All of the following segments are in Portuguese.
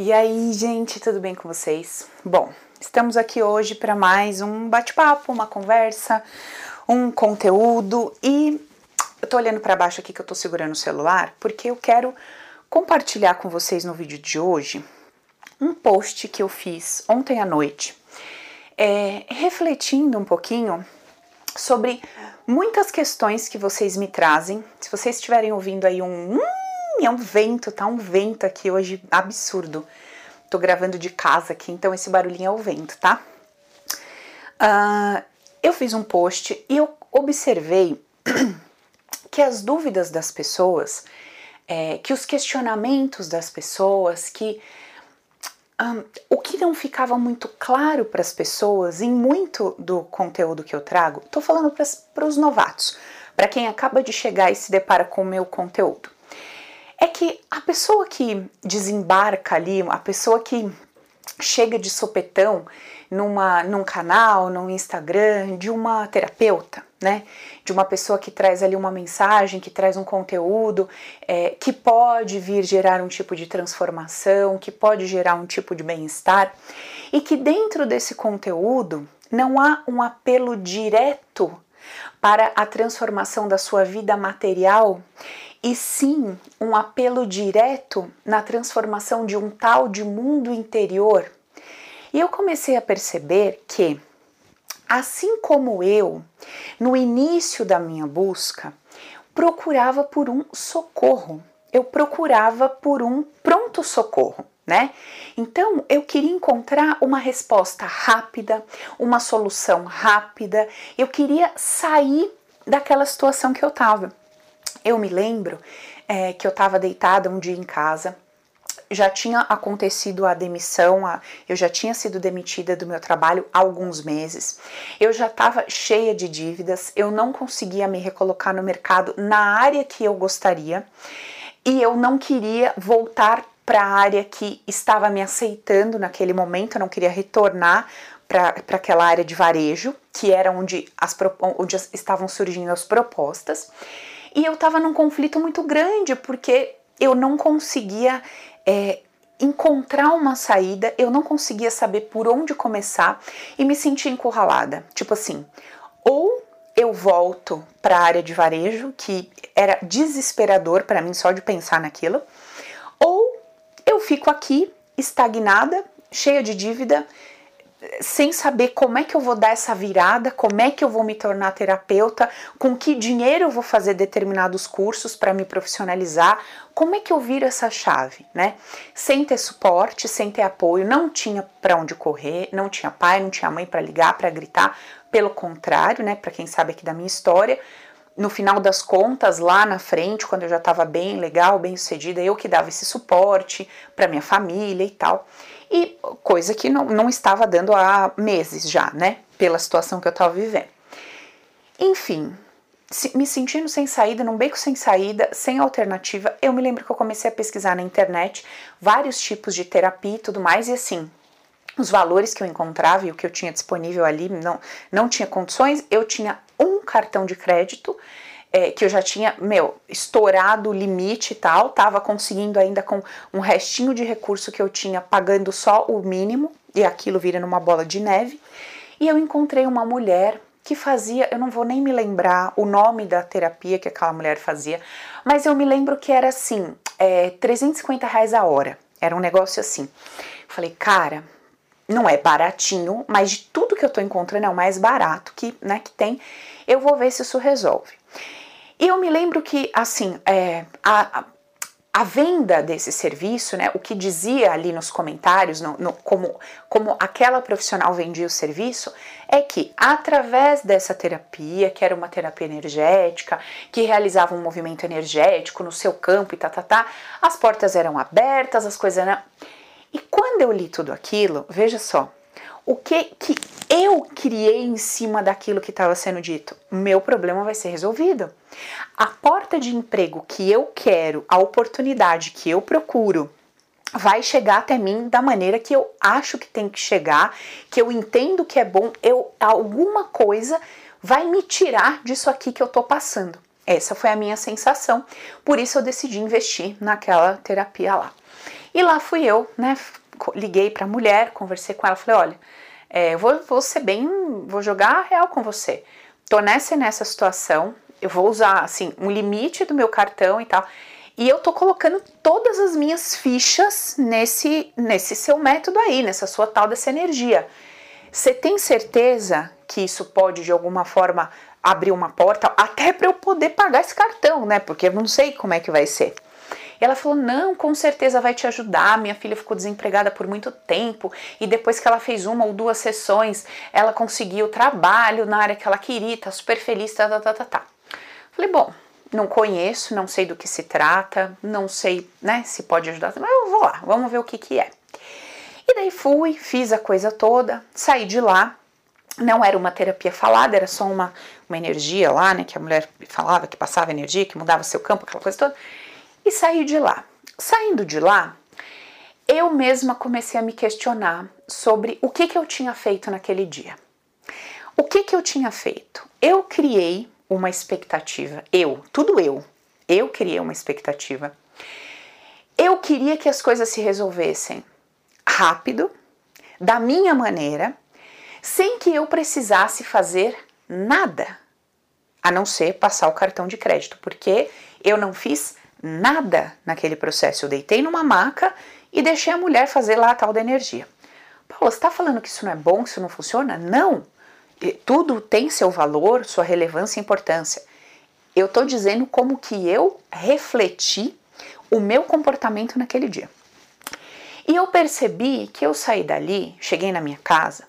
E aí, gente, tudo bem com vocês? Bom, estamos aqui hoje para mais um bate-papo, uma conversa, um conteúdo e eu tô olhando para baixo aqui que eu tô segurando o celular porque eu quero compartilhar com vocês no vídeo de hoje um post que eu fiz ontem à noite, é, refletindo um pouquinho sobre muitas questões que vocês me trazem. Se vocês estiverem ouvindo aí um é um vento, tá um vento aqui hoje absurdo. Tô gravando de casa aqui, então esse barulhinho é o vento, tá? Uh, eu fiz um post e eu observei que as dúvidas das pessoas, é, que os questionamentos das pessoas, que um, o que não ficava muito claro para as pessoas em muito do conteúdo que eu trago, estou falando para os novatos, para quem acaba de chegar e se depara com o meu conteúdo é que a pessoa que desembarca ali, a pessoa que chega de sopetão numa, num canal, num Instagram, de uma terapeuta, né? De uma pessoa que traz ali uma mensagem, que traz um conteúdo, é, que pode vir gerar um tipo de transformação, que pode gerar um tipo de bem-estar, e que dentro desse conteúdo não há um apelo direto para a transformação da sua vida material e sim um apelo direto na transformação de um tal de mundo interior. E eu comecei a perceber que, assim como eu, no início da minha busca, procurava por um socorro, eu procurava por um pronto socorro. Né? Então eu queria encontrar uma resposta rápida, uma solução rápida, eu queria sair daquela situação que eu estava. Eu me lembro é, que eu estava deitada um dia em casa, já tinha acontecido a demissão, a, eu já tinha sido demitida do meu trabalho há alguns meses, eu já estava cheia de dívidas, eu não conseguia me recolocar no mercado na área que eu gostaria e eu não queria voltar para a área que estava me aceitando naquele momento, eu não queria retornar para aquela área de varejo, que era onde, as, onde estavam surgindo as propostas. E eu estava num conflito muito grande porque eu não conseguia é, encontrar uma saída, eu não conseguia saber por onde começar e me sentia encurralada. Tipo assim, ou eu volto para a área de varejo, que era desesperador para mim só de pensar naquilo, ou eu fico aqui estagnada, cheia de dívida, sem saber como é que eu vou dar essa virada, como é que eu vou me tornar terapeuta, com que dinheiro eu vou fazer determinados cursos para me profissionalizar, como é que eu viro essa chave, né? Sem ter suporte, sem ter apoio, não tinha para onde correr, não tinha pai, não tinha mãe para ligar, para gritar, pelo contrário, né, para quem sabe aqui da minha história, no final das contas, lá na frente, quando eu já estava bem legal, bem sucedida, eu que dava esse suporte para minha família e tal e coisa que não, não estava dando há meses já, né? Pela situação que eu estava vivendo. Enfim, me sentindo sem saída, num beco sem saída, sem alternativa, eu me lembro que eu comecei a pesquisar na internet vários tipos de terapia e tudo mais, e assim, os valores que eu encontrava e o que eu tinha disponível ali não, não tinha condições, eu tinha um cartão de crédito é, que eu já tinha, meu, estourado o limite e tal, tava conseguindo ainda com um restinho de recurso que eu tinha pagando só o mínimo e aquilo vira numa bola de neve. E eu encontrei uma mulher que fazia, eu não vou nem me lembrar o nome da terapia que aquela mulher fazia, mas eu me lembro que era assim, é, 350 reais a hora. Era um negócio assim. Falei, cara, não é baratinho, mas de tudo que eu tô encontrando é o mais barato que, né, que tem. Eu vou ver se isso resolve. E eu me lembro que, assim, é, a, a venda desse serviço, né, o que dizia ali nos comentários, no, no, como, como aquela profissional vendia o serviço, é que através dessa terapia, que era uma terapia energética, que realizava um movimento energético no seu campo e tá, tá, tá, as portas eram abertas, as coisas eram. E quando eu li tudo aquilo, veja só, o que que eu criei em cima daquilo que estava sendo dito? Meu problema vai ser resolvido. A porta de emprego que eu quero, a oportunidade que eu procuro, vai chegar até mim da maneira que eu acho que tem que chegar, que eu entendo que é bom, eu alguma coisa vai me tirar disso aqui que eu tô passando. Essa foi a minha sensação, por isso eu decidi investir naquela terapia lá. E lá fui eu, né? Liguei para a mulher, conversei com ela, falei: olha, é, eu vou, vou ser bem, vou jogar real com você. Tô nessa nessa situação, eu vou usar assim um limite do meu cartão e tal. E eu tô colocando todas as minhas fichas nesse nesse seu método aí, nessa sua tal dessa energia. Você tem certeza que isso pode de alguma forma abrir uma porta até para eu poder pagar esse cartão, né? Porque eu não sei como é que vai ser. E ela falou: Não, com certeza vai te ajudar. Minha filha ficou desempregada por muito tempo e depois que ela fez uma ou duas sessões, ela conseguiu trabalho na área que ela queria, tá super feliz, tá, tá, tá, tá. tá. Falei: Bom, não conheço, não sei do que se trata, não sei, né, se pode ajudar, mas eu vou lá, vamos ver o que que é. E daí fui, fiz a coisa toda, saí de lá. Não era uma terapia falada, era só uma, uma energia lá, né, que a mulher falava, que passava energia, que mudava seu campo, aquela coisa toda e saí de lá. Saindo de lá, eu mesma comecei a me questionar sobre o que, que eu tinha feito naquele dia. O que, que eu tinha feito? Eu criei uma expectativa, eu, tudo eu, eu criei uma expectativa. Eu queria que as coisas se resolvessem rápido, da minha maneira, sem que eu precisasse fazer nada, a não ser passar o cartão de crédito, porque eu não fiz nada naquele processo. Eu deitei numa maca e deixei a mulher fazer lá a tal da energia. Paula, você está falando que isso não é bom, que isso não funciona? Não! Tudo tem seu valor, sua relevância e importância. Eu estou dizendo como que eu refleti o meu comportamento naquele dia. E eu percebi que eu saí dali, cheguei na minha casa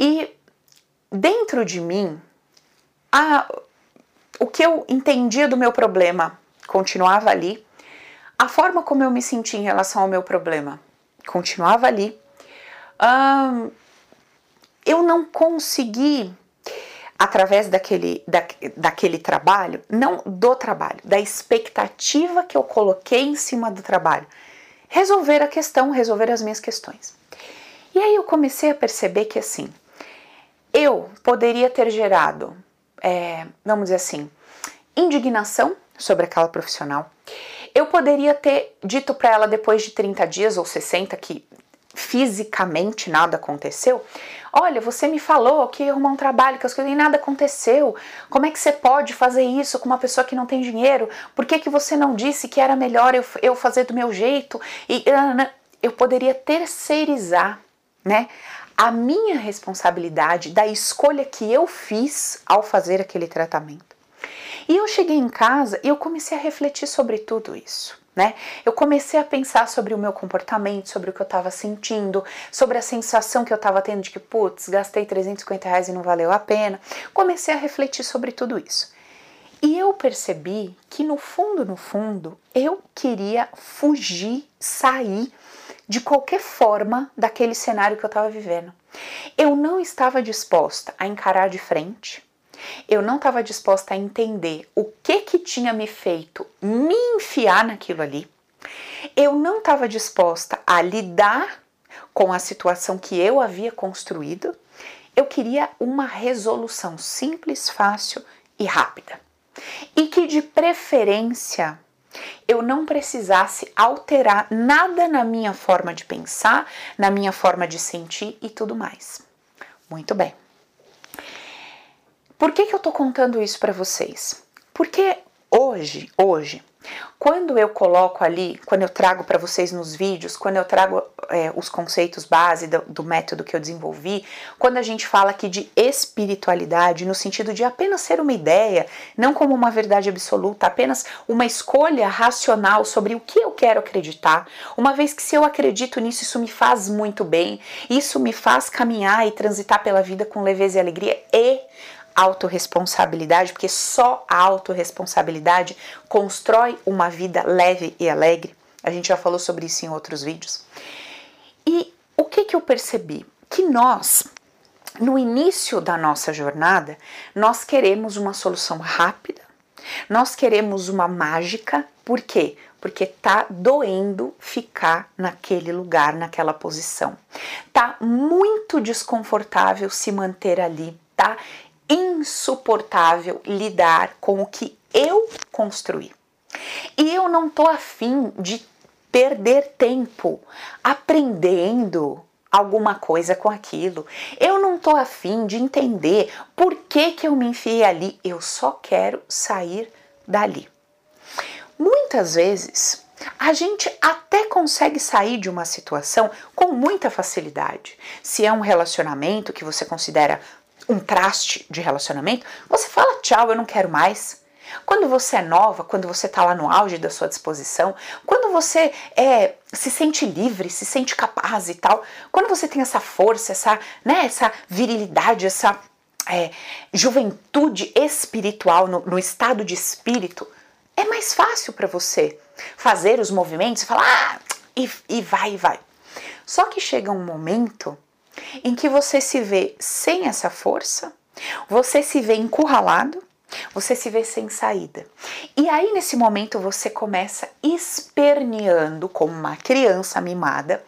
e dentro de mim, a, o que eu entendia do meu problema continuava ali. A forma como eu me senti em relação ao meu problema continuava ali. eu não consegui, através daquele, da, daquele trabalho, não do trabalho, da expectativa que eu coloquei em cima do trabalho, resolver a questão, resolver as minhas questões. E aí eu comecei a perceber que assim, eu poderia ter gerado, é, vamos dizer assim, indignação sobre aquela profissional. Eu poderia ter dito para ela depois de 30 dias ou 60 que fisicamente nada aconteceu. Olha, você me falou que ia arrumar um trabalho, que as coisas e nada aconteceu. Como é que você pode fazer isso com uma pessoa que não tem dinheiro? Por que, que você não disse que era melhor eu, eu fazer do meu jeito? E eu poderia terceirizar, né? A minha responsabilidade da escolha que eu fiz ao fazer aquele tratamento. E eu cheguei em casa e eu comecei a refletir sobre tudo isso. Né? Eu comecei a pensar sobre o meu comportamento, sobre o que eu estava sentindo, sobre a sensação que eu estava tendo de que, putz, gastei 350 reais e não valeu a pena. Comecei a refletir sobre tudo isso. E eu percebi que no fundo, no fundo, eu queria fugir, sair de qualquer forma daquele cenário que eu estava vivendo. Eu não estava disposta a encarar de frente, eu não estava disposta a entender o que que tinha me feito me enfiar naquilo ali. Eu não estava disposta a lidar com a situação que eu havia construído. Eu queria uma resolução simples, fácil e rápida. E que de preferência eu não precisasse alterar nada na minha forma de pensar, na minha forma de sentir e tudo mais. Muito bem. Por que, que eu tô contando isso para vocês? Porque hoje, hoje, quando eu coloco ali, quando eu trago para vocês nos vídeos, quando eu trago é, os conceitos base do, do, método que eu desenvolvi, quando a gente fala aqui de espiritualidade, no sentido de apenas ser uma ideia, não como uma verdade absoluta, apenas uma escolha racional sobre o que eu quero acreditar, uma vez que se eu acredito nisso, isso me faz muito bem, isso me faz caminhar e transitar pela vida com leveza e alegria e autorresponsabilidade, porque só a autorresponsabilidade constrói uma vida leve e alegre. A gente já falou sobre isso em outros vídeos. E o que, que eu percebi? Que nós, no início da nossa jornada, nós queremos uma solução rápida, nós queremos uma mágica, por quê? Porque tá doendo ficar naquele lugar, naquela posição. Tá muito desconfortável se manter ali, tá insuportável lidar com o que eu construí. E eu não tô afim de perder tempo aprendendo alguma coisa com aquilo. Eu não tô afim de entender por que, que eu me enfiei ali, eu só quero sair dali. Muitas vezes a gente até consegue sair de uma situação com muita facilidade. Se é um relacionamento que você considera um traste de relacionamento, você fala tchau, eu não quero mais. Quando você é nova, quando você está lá no auge da sua disposição, quando você é, se sente livre, se sente capaz e tal, quando você tem essa força, essa, né, essa virilidade, essa é, juventude espiritual, no, no estado de espírito, é mais fácil para você fazer os movimentos e falar, ah, e, e vai, e vai. Só que chega um momento em que você se vê sem essa força, você se vê encurralado, você se vê sem saída. E aí, nesse momento, você começa esperneando como uma criança mimada,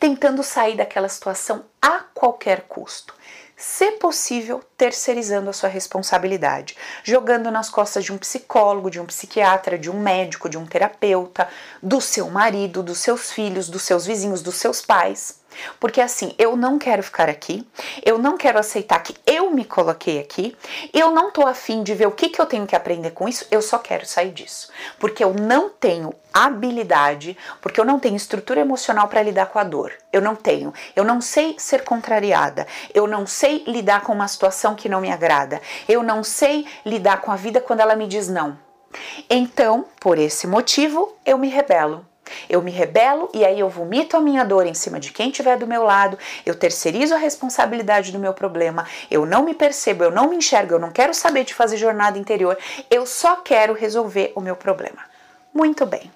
tentando sair daquela situação a qualquer custo se possível, terceirizando a sua responsabilidade, jogando nas costas de um psicólogo, de um psiquiatra, de um médico, de um terapeuta, do seu marido, dos seus filhos, dos seus vizinhos, dos seus pais. Porque assim, eu não quero ficar aqui, eu não quero aceitar que eu me coloquei aqui, eu não tô afim de ver o que, que eu tenho que aprender com isso, eu só quero sair disso. Porque eu não tenho habilidade, porque eu não tenho estrutura emocional para lidar com a dor. Eu não tenho. Eu não sei ser contrariada. Eu não sei lidar com uma situação que não me agrada. Eu não sei lidar com a vida quando ela me diz não. Então, por esse motivo, eu me rebelo. Eu me rebelo e aí eu vomito a minha dor em cima de quem estiver do meu lado, eu terceirizo a responsabilidade do meu problema, eu não me percebo, eu não me enxergo, eu não quero saber de fazer jornada interior, eu só quero resolver o meu problema. Muito bem.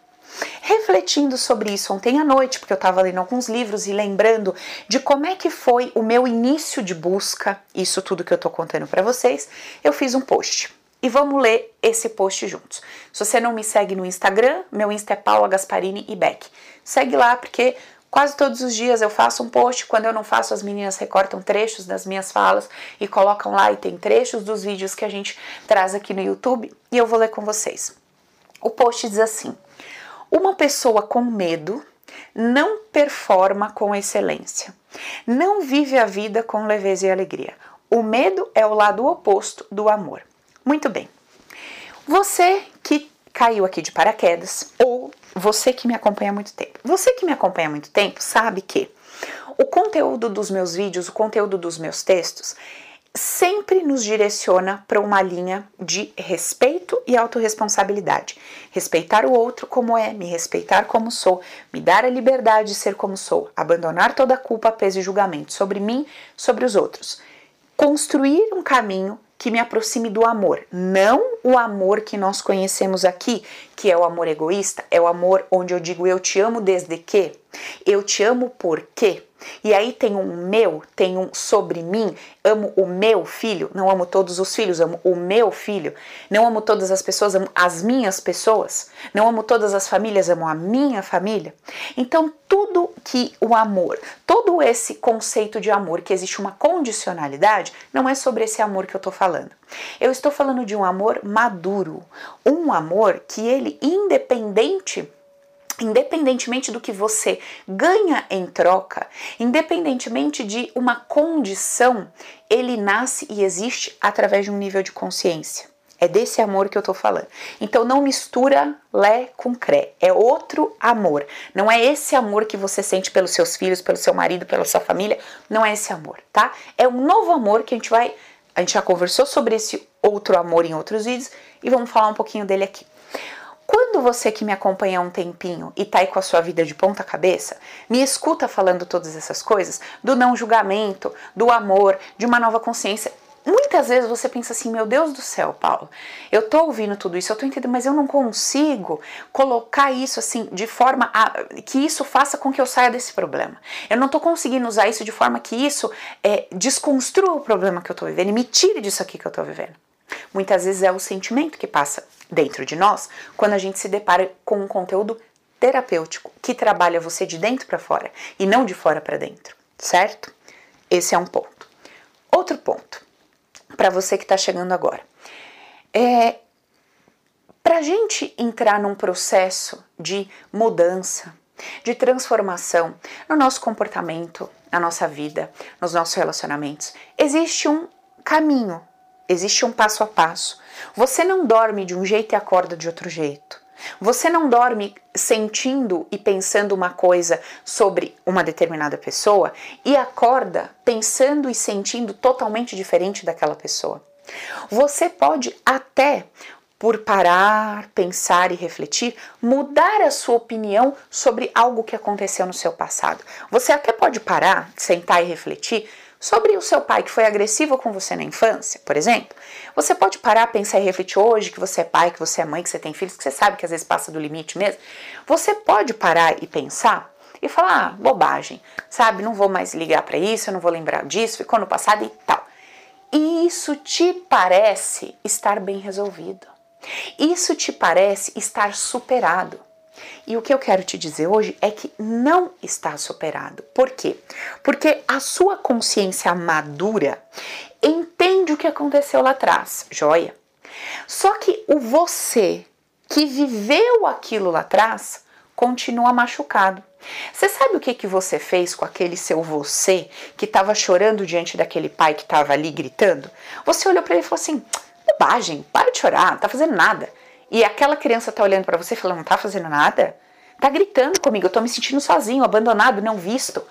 Refletindo sobre isso ontem à noite, porque eu estava lendo alguns livros e lembrando de como é que foi o meu início de busca, isso tudo que eu estou contando para vocês, eu fiz um post e vamos ler esse post juntos. Se você não me segue no Instagram, meu Insta é Paula Gasparini e Beck. Segue lá porque quase todos os dias eu faço um post. Quando eu não faço, as meninas recortam trechos das minhas falas e colocam lá e tem trechos dos vídeos que a gente traz aqui no YouTube e eu vou ler com vocês. O post diz assim: Uma pessoa com medo não performa com excelência, não vive a vida com leveza e alegria. O medo é o lado oposto do amor. Muito bem. Você que caiu aqui de paraquedas ou você que me acompanha há muito tempo. Você que me acompanha há muito tempo sabe que o conteúdo dos meus vídeos, o conteúdo dos meus textos sempre nos direciona para uma linha de respeito e autorresponsabilidade. Respeitar o outro como é, me respeitar como sou, me dar a liberdade de ser como sou, abandonar toda culpa, peso e julgamento sobre mim, sobre os outros. Construir um caminho que me aproxime do amor, não o amor que nós conhecemos aqui, que é o amor egoísta, é o amor onde eu digo eu te amo desde que, eu te amo porque. E aí tem um meu, tem um sobre mim, amo o meu filho, não amo todos os filhos, amo o meu filho, não amo todas as pessoas, amo as minhas pessoas, não amo todas as famílias, amo a minha família. Então, tudo que o amor, todo esse conceito de amor, que existe uma condicionalidade, não é sobre esse amor que eu tô falando. Eu estou falando de um amor maduro, um amor que ele, independente independentemente do que você ganha em troca, independentemente de uma condição, ele nasce e existe através de um nível de consciência. É desse amor que eu tô falando. Então não mistura lé com cré. É outro amor. Não é esse amor que você sente pelos seus filhos, pelo seu marido, pela sua família. Não é esse amor, tá? É um novo amor que a gente vai. A gente já conversou sobre esse outro amor em outros vídeos e vamos falar um pouquinho dele aqui. Quando você que me acompanha há um tempinho e tá aí com a sua vida de ponta cabeça, me escuta falando todas essas coisas, do não julgamento, do amor, de uma nova consciência, muitas vezes você pensa assim, meu Deus do céu, Paulo, eu tô ouvindo tudo isso, eu tô entendendo, mas eu não consigo colocar isso assim de forma a, que isso faça com que eu saia desse problema. Eu não tô conseguindo usar isso de forma que isso é, desconstrua o problema que eu tô vivendo e me tire disso aqui que eu tô vivendo. Muitas vezes é o sentimento que passa dentro de nós quando a gente se depara com um conteúdo terapêutico que trabalha você de dentro para fora e não de fora para dentro, certo? Esse é um ponto. Outro ponto, para você que está chegando agora, é para a gente entrar num processo de mudança, de transformação no nosso comportamento, na nossa vida, nos nossos relacionamentos. Existe um caminho, existe um passo a passo. Você não dorme de um jeito e acorda de outro jeito. Você não dorme sentindo e pensando uma coisa sobre uma determinada pessoa e acorda pensando e sentindo totalmente diferente daquela pessoa. Você pode até por parar, pensar e refletir, mudar a sua opinião sobre algo que aconteceu no seu passado. Você até pode parar, sentar e refletir sobre o seu pai que foi agressivo com você na infância, por exemplo. Você pode parar, pensar e refletir hoje que você é pai, que você é mãe, que você tem filhos, que você sabe que às vezes passa do limite mesmo. Você pode parar e pensar e falar, ah, bobagem, sabe? Não vou mais ligar para isso, eu não vou lembrar disso, ficou no passado e tal. E isso te parece estar bem resolvido. Isso te parece estar superado. E o que eu quero te dizer hoje é que não está superado. Por quê? Porque a sua consciência madura entende o que aconteceu lá atrás, joia? Só que o você que viveu aquilo lá atrás continua machucado. Você sabe o que, que você fez com aquele seu você que estava chorando diante daquele pai que estava ali gritando? Você olhou para ele e falou assim: bobagem, para de chorar, não tá fazendo nada. E aquela criança tá olhando para você e falando, não tá fazendo nada? Tá gritando comigo, eu tô me sentindo sozinho, abandonado, não visto,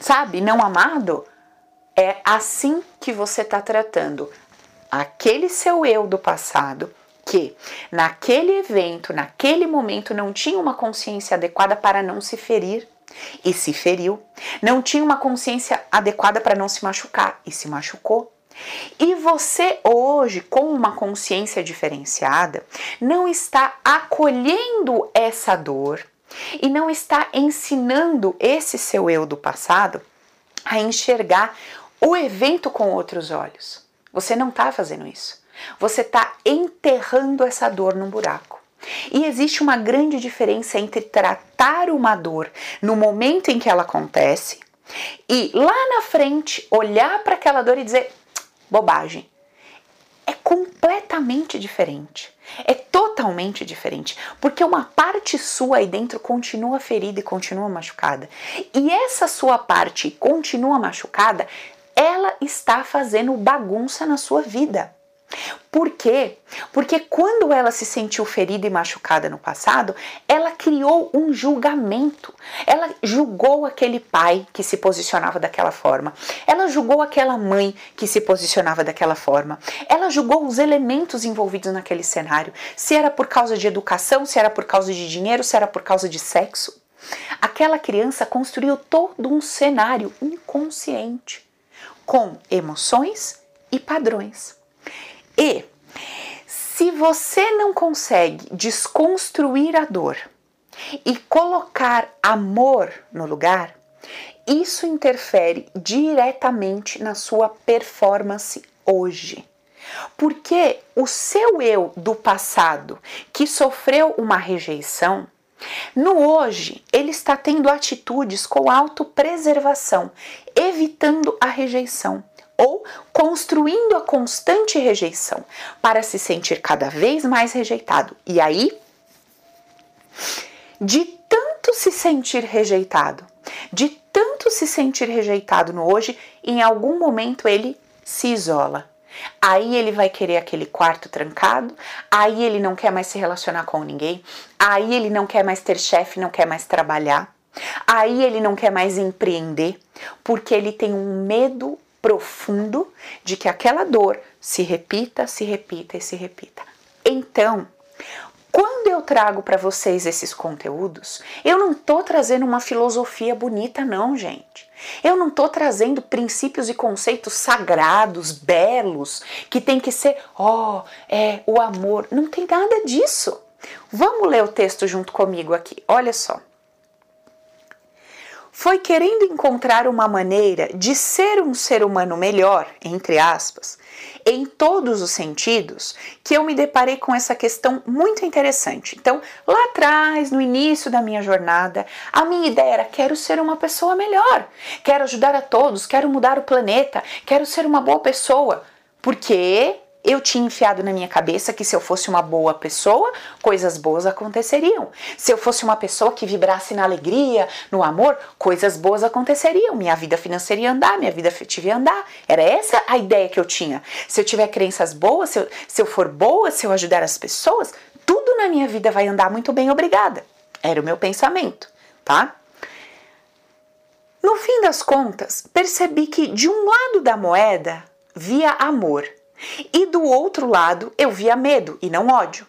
sabe? Não amado. É assim que você tá tratando aquele seu eu do passado que naquele evento, naquele momento não tinha uma consciência adequada para não se ferir e se feriu, não tinha uma consciência adequada para não se machucar e se machucou. E você hoje, com uma consciência diferenciada, não está acolhendo essa dor e não está ensinando esse seu eu do passado a enxergar o evento com outros olhos. Você não está fazendo isso. Você está enterrando essa dor num buraco. E existe uma grande diferença entre tratar uma dor no momento em que ela acontece e lá na frente olhar para aquela dor e dizer: bobagem. É completamente diferente. É totalmente diferente. Porque uma parte sua aí dentro continua ferida e continua machucada. E essa sua parte continua machucada, ela está fazendo bagunça na sua vida. Por quê? Porque quando ela se sentiu ferida e machucada no passado, ela criou um julgamento. Ela julgou aquele pai que se posicionava daquela forma. Ela julgou aquela mãe que se posicionava daquela forma. Ela julgou os elementos envolvidos naquele cenário. Se era por causa de educação, se era por causa de dinheiro, se era por causa de sexo. Aquela criança construiu todo um cenário inconsciente com emoções e padrões. E se você não consegue desconstruir a dor e colocar amor no lugar, isso interfere diretamente na sua performance hoje. Porque o seu eu do passado que sofreu uma rejeição, no hoje ele está tendo atitudes com autopreservação, evitando a rejeição ou construindo a constante rejeição para se sentir cada vez mais rejeitado. E aí, de tanto se sentir rejeitado, de tanto se sentir rejeitado no hoje, em algum momento ele se isola. Aí ele vai querer aquele quarto trancado, aí ele não quer mais se relacionar com ninguém, aí ele não quer mais ter chefe, não quer mais trabalhar, aí ele não quer mais empreender, porque ele tem um medo profundo de que aquela dor se repita, se repita e se repita. Então, quando eu trago para vocês esses conteúdos, eu não estou trazendo uma filosofia bonita, não, gente. Eu não estou trazendo princípios e conceitos sagrados, belos, que tem que ser, ó, oh, é o amor. Não tem nada disso. Vamos ler o texto junto comigo aqui. Olha só foi querendo encontrar uma maneira de ser um ser humano melhor, entre aspas, em todos os sentidos, que eu me deparei com essa questão muito interessante. Então, lá atrás, no início da minha jornada, a minha ideia era: quero ser uma pessoa melhor, quero ajudar a todos, quero mudar o planeta, quero ser uma boa pessoa. Porque eu tinha enfiado na minha cabeça que se eu fosse uma boa pessoa, coisas boas aconteceriam. Se eu fosse uma pessoa que vibrasse na alegria, no amor, coisas boas aconteceriam. Minha vida financeira ia andar, minha vida afetiva ia andar. Era essa a ideia que eu tinha. Se eu tiver crenças boas, se eu, se eu for boa, se eu ajudar as pessoas, tudo na minha vida vai andar muito bem, obrigada. Era o meu pensamento, tá? No fim das contas, percebi que de um lado da moeda via amor e do outro lado, eu via medo e não ódio.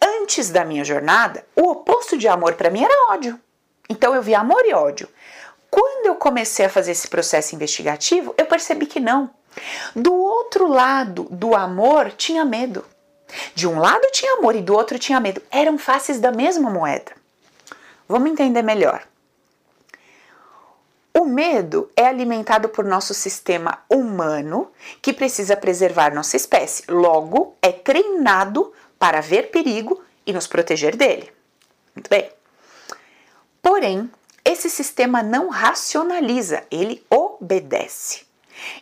Antes da minha jornada, o oposto de amor para mim era ódio. Então eu via amor e ódio. Quando eu comecei a fazer esse processo investigativo, eu percebi que não. Do outro lado do amor tinha medo. De um lado tinha amor e do outro tinha medo. Eram faces da mesma moeda. Vamos entender melhor. O medo é alimentado por nosso sistema humano que precisa preservar nossa espécie, logo, é treinado para ver perigo e nos proteger dele. Muito bem. Porém, esse sistema não racionaliza, ele obedece.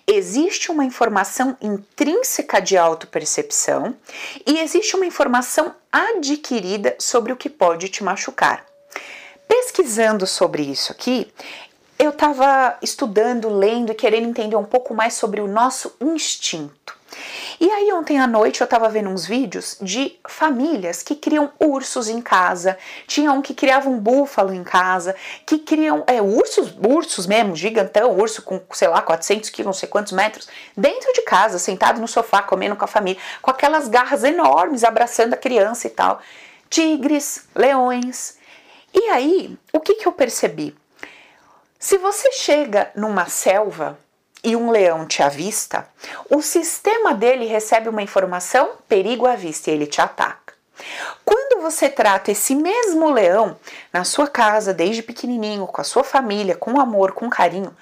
Existe uma informação intrínseca de autopercepção e existe uma informação adquirida sobre o que pode te machucar. Pesquisando sobre isso aqui, eu estava estudando, lendo e querendo entender um pouco mais sobre o nosso instinto. E aí ontem à noite eu estava vendo uns vídeos de famílias que criam ursos em casa, tinha um que criava um búfalo em casa, que criam é, ursos, ursos mesmo, gigantão, urso com, sei lá, 400 quilos, não sei quantos metros, dentro de casa, sentado no sofá, comendo com a família, com aquelas garras enormes, abraçando a criança e tal. Tigres, leões. E aí, o que, que eu percebi? Se você chega numa selva e um leão te avista, o sistema dele recebe uma informação perigo à vista e ele te ataca. Quando você trata esse mesmo leão na sua casa, desde pequenininho, com a sua família, com amor, com carinho,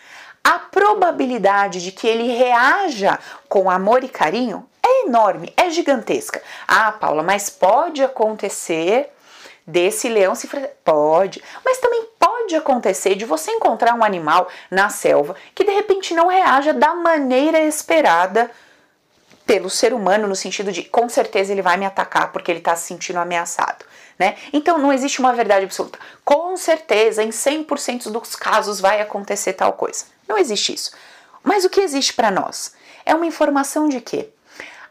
a probabilidade de que ele reaja com amor e carinho é enorme, é gigantesca. Ah, Paula, mas pode acontecer desse leão se pode, mas também pode acontecer de você encontrar um animal na selva que de repente não reaja da maneira esperada pelo ser humano no sentido de com certeza ele vai me atacar porque ele está se sentindo ameaçado, né? Então não existe uma verdade absoluta. Com certeza em 100% dos casos vai acontecer tal coisa. Não existe isso. Mas o que existe para nós é uma informação de que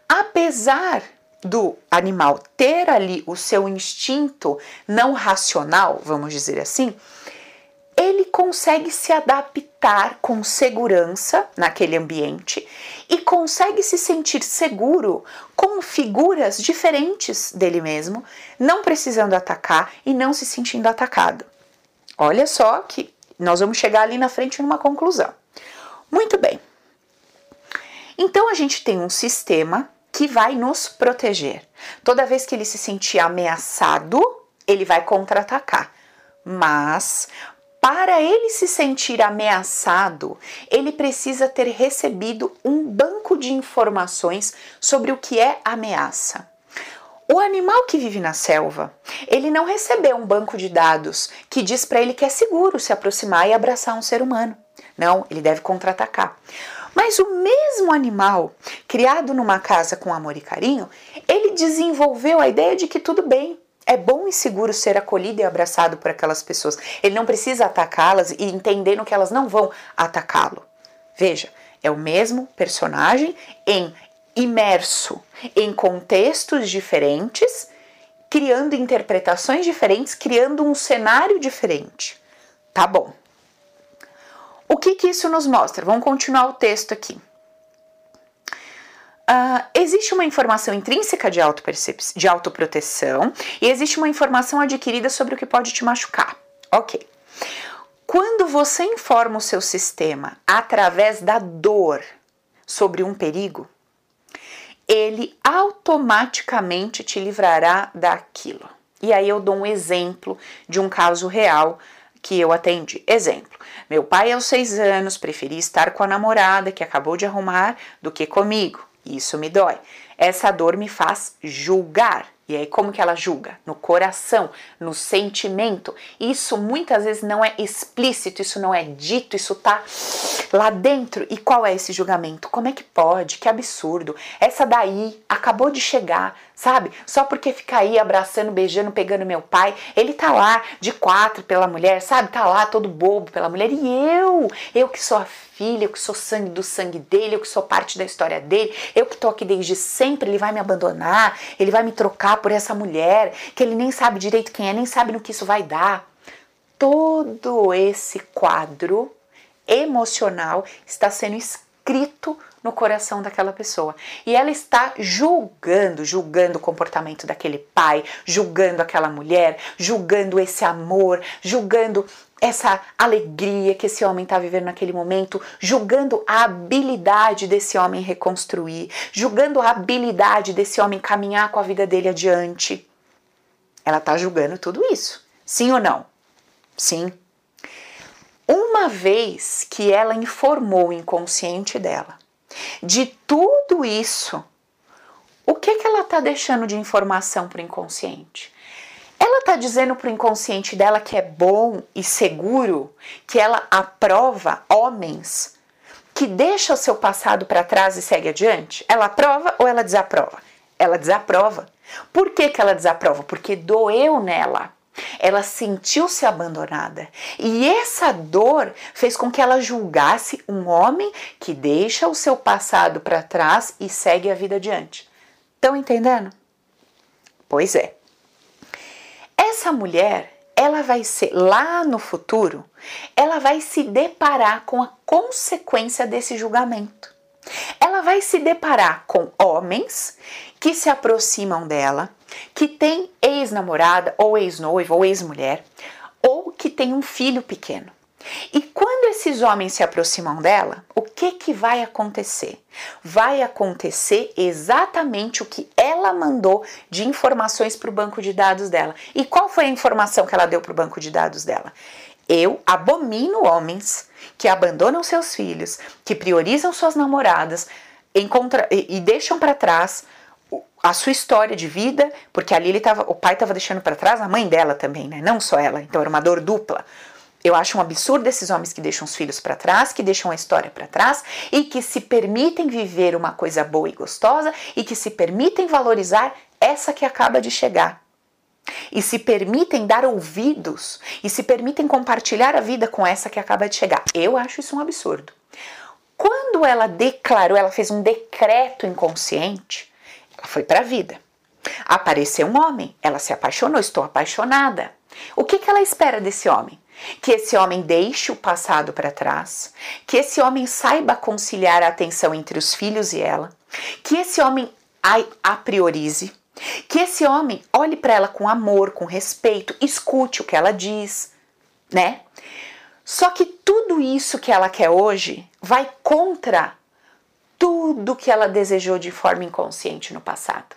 apesar do animal ter ali o seu instinto não racional, vamos dizer assim, ele consegue se adaptar com segurança naquele ambiente e consegue se sentir seguro com figuras diferentes dele mesmo, não precisando atacar e não se sentindo atacado. Olha só que nós vamos chegar ali na frente numa conclusão. Muito bem. Então a gente tem um sistema que vai nos proteger. Toda vez que ele se sentir ameaçado, ele vai contra-atacar. Mas para ele se sentir ameaçado, ele precisa ter recebido um banco de informações sobre o que é ameaça. O animal que vive na selva, ele não recebeu um banco de dados que diz para ele que é seguro se aproximar e abraçar um ser humano. Não, ele deve contra-atacar. Mas o mesmo animal, criado numa casa com amor e carinho, ele desenvolveu a ideia de que tudo bem, é bom e seguro ser acolhido e abraçado por aquelas pessoas. Ele não precisa atacá-las e entendendo que elas não vão atacá-lo. Veja, é o mesmo personagem em imerso em contextos diferentes, criando interpretações diferentes, criando um cenário diferente. Tá bom. O que, que isso nos mostra? Vamos continuar o texto aqui. Uh, existe uma informação intrínseca de, de autoproteção e existe uma informação adquirida sobre o que pode te machucar. Ok. Quando você informa o seu sistema através da dor sobre um perigo, ele automaticamente te livrará daquilo. E aí eu dou um exemplo de um caso real que eu atendi. Exemplo: meu pai, aos seis anos, preferia estar com a namorada que acabou de arrumar do que comigo. Isso me dói. Essa dor me faz julgar. E aí, como que ela julga? No coração, no sentimento. Isso muitas vezes não é explícito, isso não é dito, isso tá lá dentro. E qual é esse julgamento? Como é que pode? Que absurdo. Essa daí acabou de chegar, sabe? Só porque fica aí abraçando, beijando, pegando meu pai. Ele tá lá de quatro pela mulher, sabe? Tá lá todo bobo pela mulher. E eu, eu que sou a filha, eu que sou sangue do sangue dele, eu que sou parte da história dele, eu que tô aqui desde sempre, ele vai me abandonar, ele vai me trocar por essa mulher, que ele nem sabe direito quem é, nem sabe no que isso vai dar. Todo esse quadro emocional está sendo escrito no coração daquela pessoa. E ela está julgando, julgando o comportamento daquele pai, julgando aquela mulher, julgando esse amor, julgando essa alegria que esse homem está vivendo naquele momento, julgando a habilidade desse homem reconstruir, julgando a habilidade desse homem caminhar com a vida dele adiante. Ela está julgando tudo isso. Sim ou não? Sim. Uma vez que ela informou o inconsciente dela de tudo isso, o que, que ela está deixando de informação para o inconsciente? Ela está dizendo para o inconsciente dela que é bom e seguro, que ela aprova homens que deixa o seu passado para trás e segue adiante? Ela aprova ou ela desaprova? Ela desaprova. Por que, que ela desaprova? Porque doeu nela. Ela sentiu-se abandonada e essa dor fez com que ela julgasse um homem que deixa o seu passado para trás e segue a vida adiante. Estão entendendo? Pois é. Essa mulher, ela vai ser lá no futuro, ela vai se deparar com a consequência desse julgamento. Ela vai se deparar com homens que se aproximam dela, que tem ex-namorada ou ex-noiva ou ex-mulher, ou que tem um filho pequeno. E quando esses homens se aproximam dela, o que que vai acontecer? Vai acontecer exatamente o que ela mandou de informações para o banco de dados dela. E qual foi a informação que ela deu para o banco de dados dela? Eu abomino homens que abandonam seus filhos, que priorizam suas namoradas encontra, e, e deixam para trás a sua história de vida, porque ali ele tava, o pai estava deixando para trás a mãe dela também, né? Não só ela. Então era uma dor dupla. Eu acho um absurdo esses homens que deixam os filhos para trás, que deixam a história para trás e que se permitem viver uma coisa boa e gostosa e que se permitem valorizar essa que acaba de chegar. E se permitem dar ouvidos e se permitem compartilhar a vida com essa que acaba de chegar. Eu acho isso um absurdo. Quando ela declarou, ela fez um decreto inconsciente, ela foi para a vida. Apareceu um homem, ela se apaixonou, estou apaixonada. O que, que ela espera desse homem? Que esse homem deixe o passado para trás, que esse homem saiba conciliar a atenção entre os filhos e ela, que esse homem a, priorize, que esse homem olhe para ela com amor, com respeito, escute o que ela diz, né? Só que tudo isso que ela quer hoje vai contra tudo que ela desejou de forma inconsciente no passado.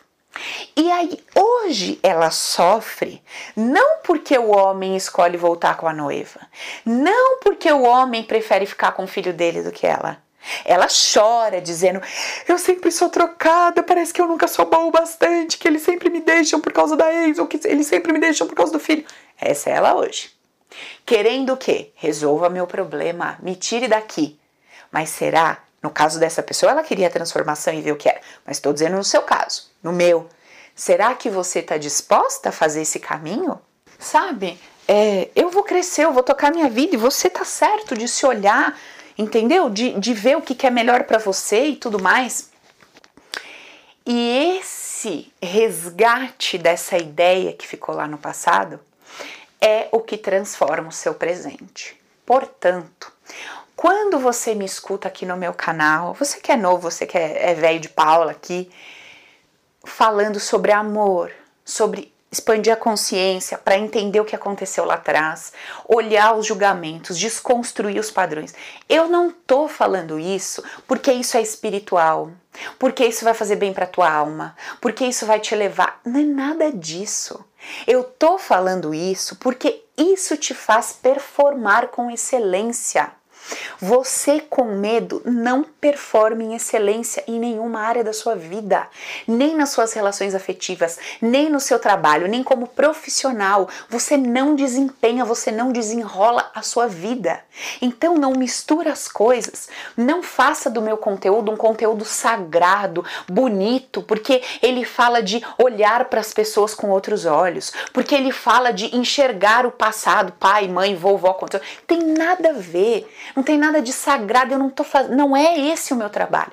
E aí, hoje ela sofre não porque o homem escolhe voltar com a noiva, não porque o homem prefere ficar com o filho dele do que ela. Ela chora, dizendo: Eu sempre sou trocada, parece que eu nunca sou bom o bastante, que eles sempre me deixam por causa da ex, ou que eles sempre me deixam por causa do filho. Essa é ela hoje. Querendo o quê? Resolva meu problema, me tire daqui. Mas será no caso dessa pessoa, ela queria a transformação e ver o que era. Mas estou dizendo no seu caso, no meu. Será que você está disposta a fazer esse caminho? Sabe? É, eu vou crescer, eu vou tocar minha vida e você tá certo de se olhar, entendeu? De, de ver o que, que é melhor para você e tudo mais. E esse resgate dessa ideia que ficou lá no passado é o que transforma o seu presente. Portanto, quando você me escuta aqui no meu canal, você que é novo, você que é, é velho de Paula aqui, falando sobre amor, sobre expandir a consciência para entender o que aconteceu lá atrás, olhar os julgamentos, desconstruir os padrões. Eu não tô falando isso porque isso é espiritual, porque isso vai fazer bem para tua alma, porque isso vai te levar. Não é nada disso. Eu tô falando isso porque isso te faz performar com excelência. Você com medo não performa em excelência em nenhuma área da sua vida, nem nas suas relações afetivas, nem no seu trabalho, nem como profissional. Você não desempenha, você não desenrola a sua vida. Então não mistura as coisas. Não faça do meu conteúdo um conteúdo sagrado, bonito, porque ele fala de olhar para as pessoas com outros olhos, porque ele fala de enxergar o passado, pai, mãe, vovó, tem nada a ver. Não tem nada de sagrado, eu não tô fazendo, não é esse o meu trabalho.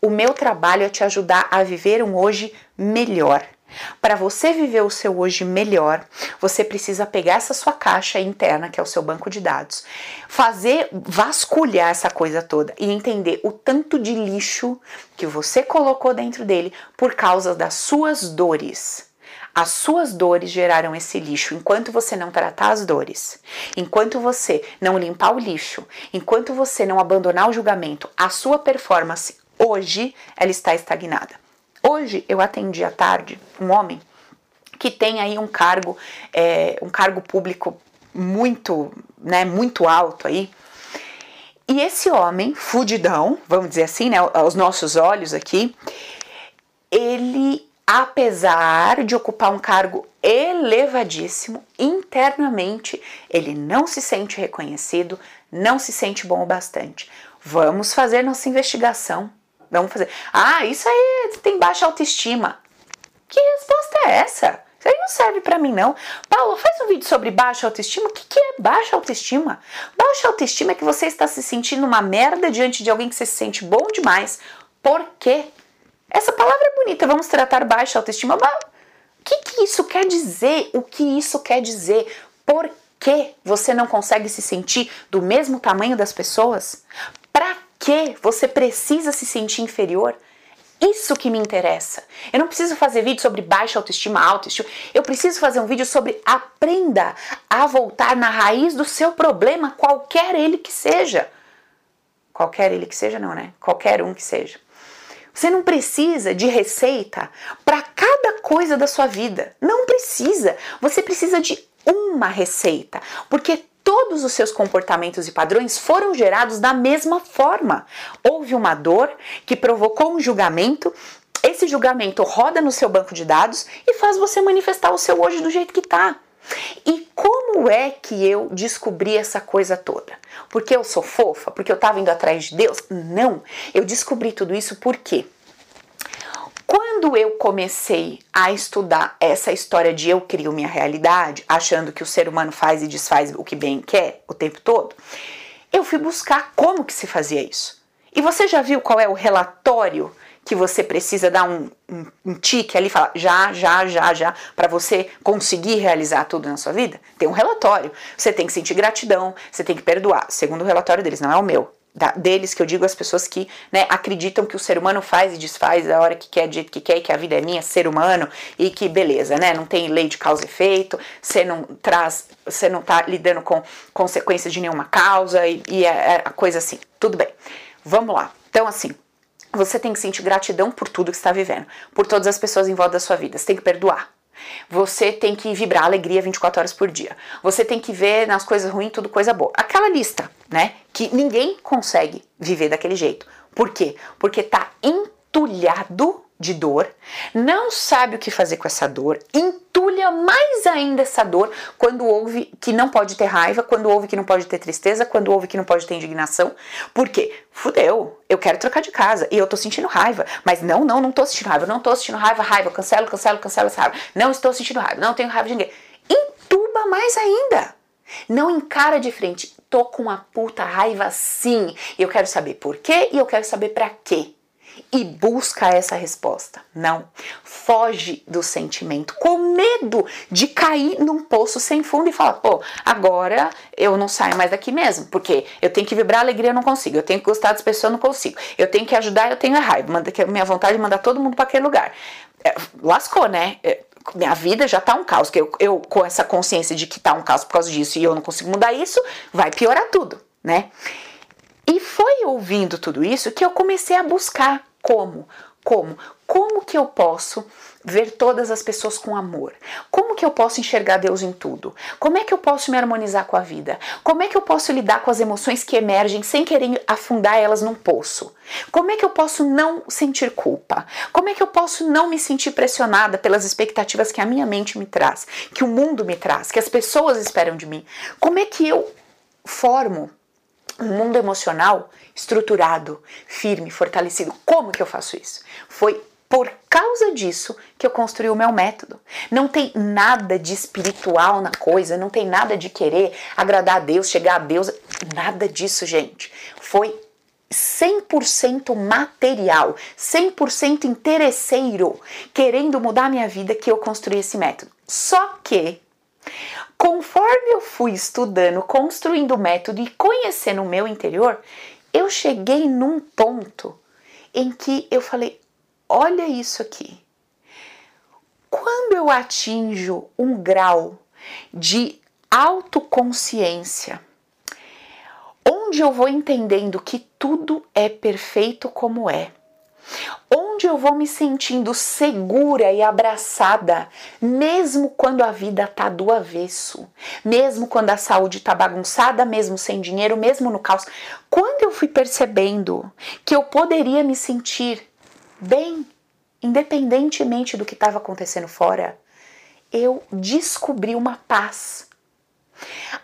O meu trabalho é te ajudar a viver um hoje melhor. Para você viver o seu hoje melhor, você precisa pegar essa sua caixa interna, que é o seu banco de dados, fazer vasculhar essa coisa toda e entender o tanto de lixo que você colocou dentro dele por causa das suas dores. As suas dores geraram esse lixo. Enquanto você não tratar as dores, enquanto você não limpar o lixo, enquanto você não abandonar o julgamento, a sua performance hoje ela está estagnada. Hoje eu atendi à tarde um homem que tem aí um cargo, é, um cargo público muito, né, muito alto aí. E esse homem, fudidão, vamos dizer assim, né, aos nossos olhos aqui, ele apesar de ocupar um cargo elevadíssimo, internamente ele não se sente reconhecido, não se sente bom o bastante. Vamos fazer nossa investigação. Vamos fazer. Ah, isso aí tem baixa autoestima. Que resposta é essa? Isso aí não serve para mim, não. Paulo, faz um vídeo sobre baixa autoestima. O que, que é baixa autoestima? Baixa autoestima é que você está se sentindo uma merda diante de alguém que você se sente bom demais. Por quê? Essa palavra é bonita, vamos tratar baixa autoestima. Mas o que, que isso quer dizer? O que isso quer dizer? Por que você não consegue se sentir do mesmo tamanho das pessoas? Para que você precisa se sentir inferior? Isso que me interessa. Eu não preciso fazer vídeo sobre baixa autoestima, autoestima. Eu preciso fazer um vídeo sobre aprenda a voltar na raiz do seu problema, qualquer ele que seja. Qualquer ele que seja, não, né? Qualquer um que seja. Você não precisa de receita para cada coisa da sua vida. Não precisa. Você precisa de uma receita, porque todos os seus comportamentos e padrões foram gerados da mesma forma. Houve uma dor que provocou um julgamento. Esse julgamento roda no seu banco de dados e faz você manifestar o seu hoje do jeito que está. E como é que eu descobri essa coisa toda? Porque eu sou fofa? Porque eu estava indo atrás de Deus? Não. Eu descobri tudo isso porque quando eu comecei a estudar essa história de eu crio minha realidade, achando que o ser humano faz e desfaz o que bem quer o tempo todo, eu fui buscar como que se fazia isso. E você já viu qual é o relatório que você precisa dar um, um, um tique ali falar já, já, já, já, para você conseguir realizar tudo na sua vida? Tem um relatório. Você tem que sentir gratidão, você tem que perdoar. Segundo o relatório deles, não é o meu. Da, deles que eu digo as pessoas que né, acreditam que o ser humano faz e desfaz a hora que quer, do jeito que quer, e que a vida é minha, ser humano, e que beleza, né? Não tem lei de causa e efeito, você não traz, você não tá lidando com consequências de nenhuma causa e, e é, é a coisa assim. Tudo bem. Vamos lá. Então, assim, você tem que sentir gratidão por tudo que está vivendo, por todas as pessoas em volta da sua vida. Você tem que perdoar. Você tem que vibrar alegria 24 horas por dia. Você tem que ver nas coisas ruins tudo coisa boa. Aquela lista, né? Que ninguém consegue viver daquele jeito. Por quê? Porque tá entulhado de dor, não sabe o que fazer com essa dor, entulha mais ainda essa dor quando ouve que não pode ter raiva, quando ouve que não pode ter tristeza, quando ouve que não pode ter indignação. Por quê? Fudeu, eu quero trocar de casa e eu tô sentindo raiva. Mas não, não, não tô sentindo raiva, não tô sentindo raiva, raiva, cancelo, cancelo, cancelo essa raiva. Não estou sentindo raiva, não tenho raiva de ninguém. Entuba mais ainda. Não encara de frente. Tô com uma puta raiva sim. Eu quero saber por quê e eu quero saber para quê e busca essa resposta. Não. Foge do sentimento, com medo de cair num poço sem fundo e falar: pô, agora eu não saio mais daqui mesmo, porque eu tenho que vibrar alegria, eu não consigo. Eu tenho que gostar das pessoas, eu não consigo. Eu tenho que ajudar, eu tenho a raiva. Manda, minha vontade de mandar todo mundo para aquele lugar. É, lascou, né? É, minha vida já tá um caos, que eu, eu com essa consciência de que tá um caos por causa disso e eu não consigo mudar isso, vai piorar tudo, né? E foi ouvindo tudo isso que eu comecei a buscar como? Como? Como que eu posso ver todas as pessoas com amor? Como que eu posso enxergar Deus em tudo? Como é que eu posso me harmonizar com a vida? Como é que eu posso lidar com as emoções que emergem sem querer afundar elas num poço? Como é que eu posso não sentir culpa? Como é que eu posso não me sentir pressionada pelas expectativas que a minha mente me traz, que o mundo me traz, que as pessoas esperam de mim? Como é que eu formo um mundo emocional estruturado, firme, fortalecido. Como que eu faço isso? Foi por causa disso que eu construí o meu método. Não tem nada de espiritual na coisa, não tem nada de querer agradar a Deus, chegar a Deus, nada disso, gente. Foi 100% material, 100% interesseiro, querendo mudar a minha vida que eu construí esse método. Só que Conforme eu fui estudando, construindo o método e conhecendo o meu interior, eu cheguei num ponto em que eu falei: olha isso aqui. Quando eu atinjo um grau de autoconsciência, onde eu vou entendendo que tudo é perfeito como é, onde eu vou me sentindo segura e abraçada, mesmo quando a vida tá do avesso, mesmo quando a saúde tá bagunçada, mesmo sem dinheiro, mesmo no caos. Quando eu fui percebendo que eu poderia me sentir bem, independentemente do que estava acontecendo fora, eu descobri uma paz.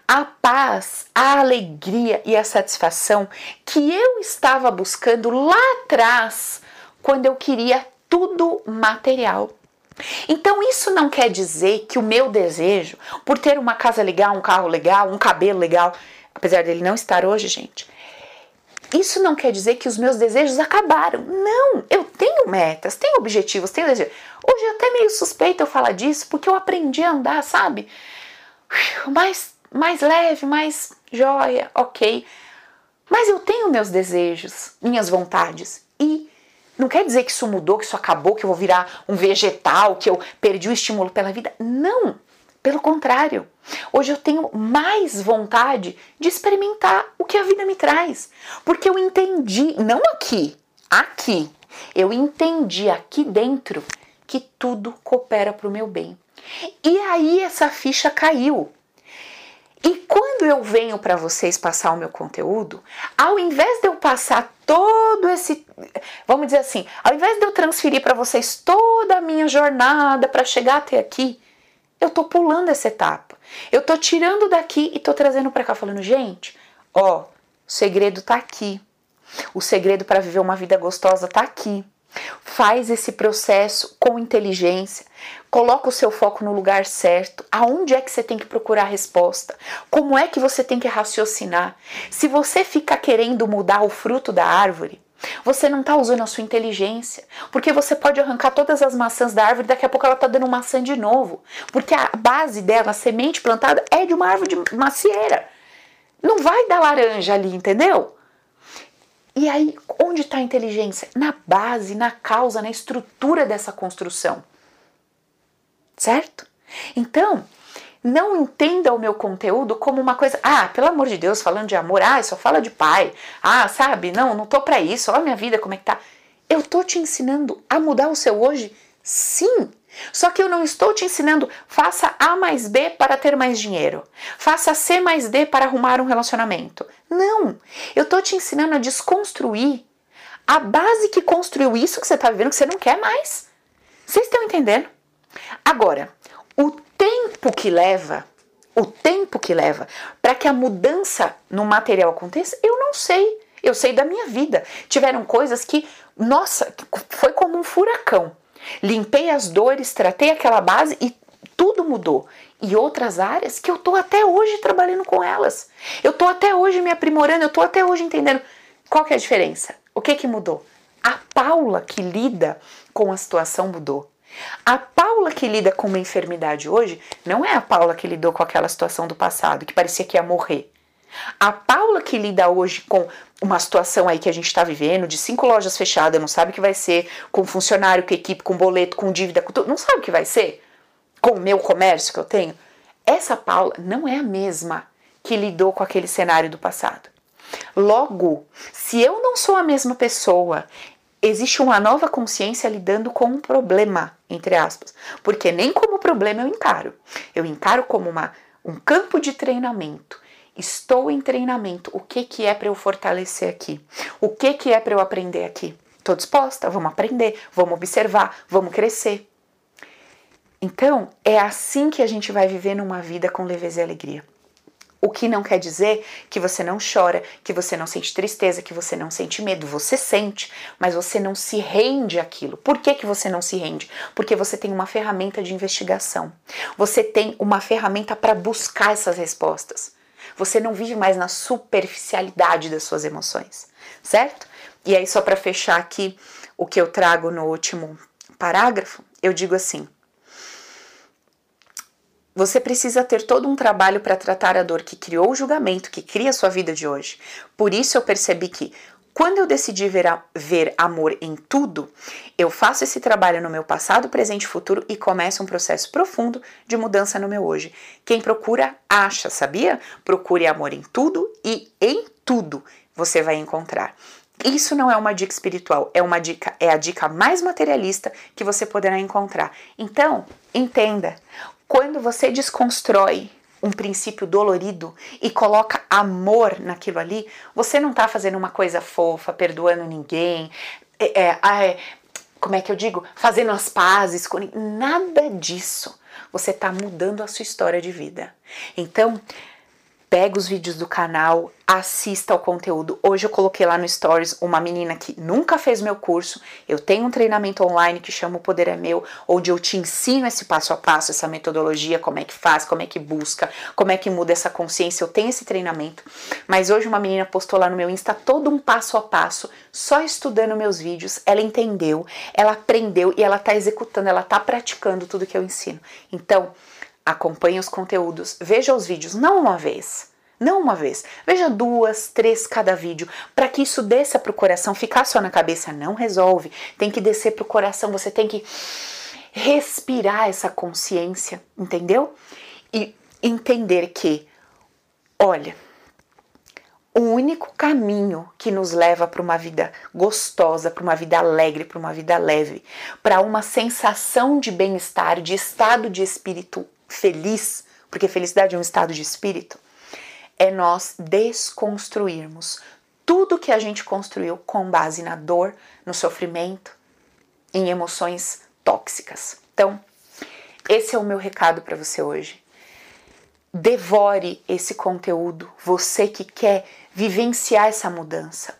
A paz, a alegria e a satisfação que eu estava buscando lá atrás quando eu queria tudo material. Então isso não quer dizer que o meu desejo por ter uma casa legal, um carro legal, um cabelo legal, apesar dele não estar hoje, gente, isso não quer dizer que os meus desejos acabaram. Não, eu tenho metas, tenho objetivos, tenho desejos. Hoje é até meio suspeito eu falar disso, porque eu aprendi a andar, sabe? Mais, mais leve, mais joia, ok. Mas eu tenho meus desejos, minhas vontades. E não quer dizer que isso mudou, que isso acabou, que eu vou virar um vegetal, que eu perdi o estímulo pela vida. Não! Pelo contrário, hoje eu tenho mais vontade de experimentar o que a vida me traz. Porque eu entendi, não aqui, aqui, eu entendi aqui dentro que tudo coopera para o meu bem. E aí essa ficha caiu. E quando eu venho para vocês passar o meu conteúdo, ao invés de eu passar todo esse, vamos dizer assim, ao invés de eu transferir para vocês toda a minha jornada para chegar até aqui, eu tô pulando essa etapa. Eu tô tirando daqui e tô trazendo para cá falando, gente, ó, o segredo tá aqui. O segredo para viver uma vida gostosa tá aqui. Faz esse processo com inteligência, coloca o seu foco no lugar certo. Aonde é que você tem que procurar a resposta? Como é que você tem que raciocinar? Se você fica querendo mudar o fruto da árvore, você não está usando a sua inteligência, porque você pode arrancar todas as maçãs da árvore, daqui a pouco ela está dando maçã de novo, porque a base dela, a semente plantada, é de uma árvore de macieira. Não vai dar laranja ali, entendeu? E aí, onde está a inteligência? Na base, na causa, na estrutura dessa construção. Certo? Então, não entenda o meu conteúdo como uma coisa, ah, pelo amor de Deus, falando de amor, ah, só fala de pai. Ah, sabe? Não, não tô para isso. Olha a minha vida como é que tá. Eu tô te ensinando a mudar o seu hoje? Sim. Só que eu não estou te ensinando faça A mais B para ter mais dinheiro. Faça C mais D para arrumar um relacionamento. Não. Eu estou te ensinando a desconstruir a base que construiu isso que você está vivendo que você não quer mais. Vocês estão entendendo? Agora, o tempo que leva, o tempo que leva para que a mudança no material aconteça, eu não sei. Eu sei da minha vida. Tiveram coisas que, nossa, foi como um furacão. Limpei as dores, tratei aquela base e tudo mudou. E outras áreas que eu tô até hoje trabalhando com elas. Eu tô até hoje me aprimorando, eu tô até hoje entendendo. Qual que é a diferença? O que que mudou? A Paula que lida com a situação mudou. A Paula que lida com uma enfermidade hoje não é a Paula que lidou com aquela situação do passado, que parecia que ia morrer. A Paula que lida hoje com uma situação aí que a gente está vivendo, de cinco lojas fechadas, não sabe o que vai ser, com funcionário, com equipe, com boleto, com dívida, com tudo, não sabe o que vai ser, com o meu comércio que eu tenho. Essa Paula não é a mesma que lidou com aquele cenário do passado. Logo, se eu não sou a mesma pessoa existe uma nova consciência lidando com um problema, entre aspas. Porque nem como problema eu encaro. Eu encaro como uma, um campo de treinamento. Estou em treinamento. O que, que é para eu fortalecer aqui? O que, que é para eu aprender aqui? Estou disposta? Vamos aprender, vamos observar, vamos crescer. Então, é assim que a gente vai viver numa vida com leveza e alegria. O que não quer dizer que você não chora, que você não sente tristeza, que você não sente medo. Você sente, mas você não se rende àquilo. Por que, que você não se rende? Porque você tem uma ferramenta de investigação. Você tem uma ferramenta para buscar essas respostas. Você não vive mais na superficialidade das suas emoções, certo? E aí, só para fechar aqui o que eu trago no último parágrafo, eu digo assim: você precisa ter todo um trabalho para tratar a dor que criou o julgamento, que cria a sua vida de hoje. Por isso eu percebi que quando eu decidi ver, a, ver amor em tudo, eu faço esse trabalho no meu passado, presente e futuro e começa um processo profundo de mudança no meu hoje. Quem procura, acha, sabia? Procure amor em tudo e em tudo você vai encontrar. Isso não é uma dica espiritual, é uma dica, é a dica mais materialista que você poderá encontrar. Então, entenda, quando você desconstrói um princípio dolorido e coloca amor naquilo ali, você não está fazendo uma coisa fofa, perdoando ninguém, é, é, é, como é que eu digo? Fazendo as pazes com nada disso. Você está mudando a sua história de vida. Então, pega os vídeos do canal, assista ao conteúdo. Hoje eu coloquei lá no Stories uma menina que nunca fez meu curso. Eu tenho um treinamento online que chama O Poder é Meu, onde eu te ensino esse passo a passo, essa metodologia, como é que faz, como é que busca, como é que muda essa consciência. Eu tenho esse treinamento. Mas hoje uma menina postou lá no meu Insta todo um passo a passo, só estudando meus vídeos. Ela entendeu, ela aprendeu e ela tá executando, ela tá praticando tudo que eu ensino. Então, Acompanhe os conteúdos, veja os vídeos, não uma vez, não uma vez, veja duas, três cada vídeo, para que isso desça para o coração. Ficar só na cabeça não resolve, tem que descer para o coração, você tem que respirar essa consciência, entendeu? E entender que, olha, o único caminho que nos leva para uma vida gostosa, para uma vida alegre, para uma vida leve, para uma sensação de bem-estar, de estado de espírito feliz, porque felicidade é um estado de espírito, é nós desconstruirmos tudo que a gente construiu com base na dor, no sofrimento, em emoções tóxicas. Então, esse é o meu recado para você hoje. Devore esse conteúdo, você que quer vivenciar essa mudança.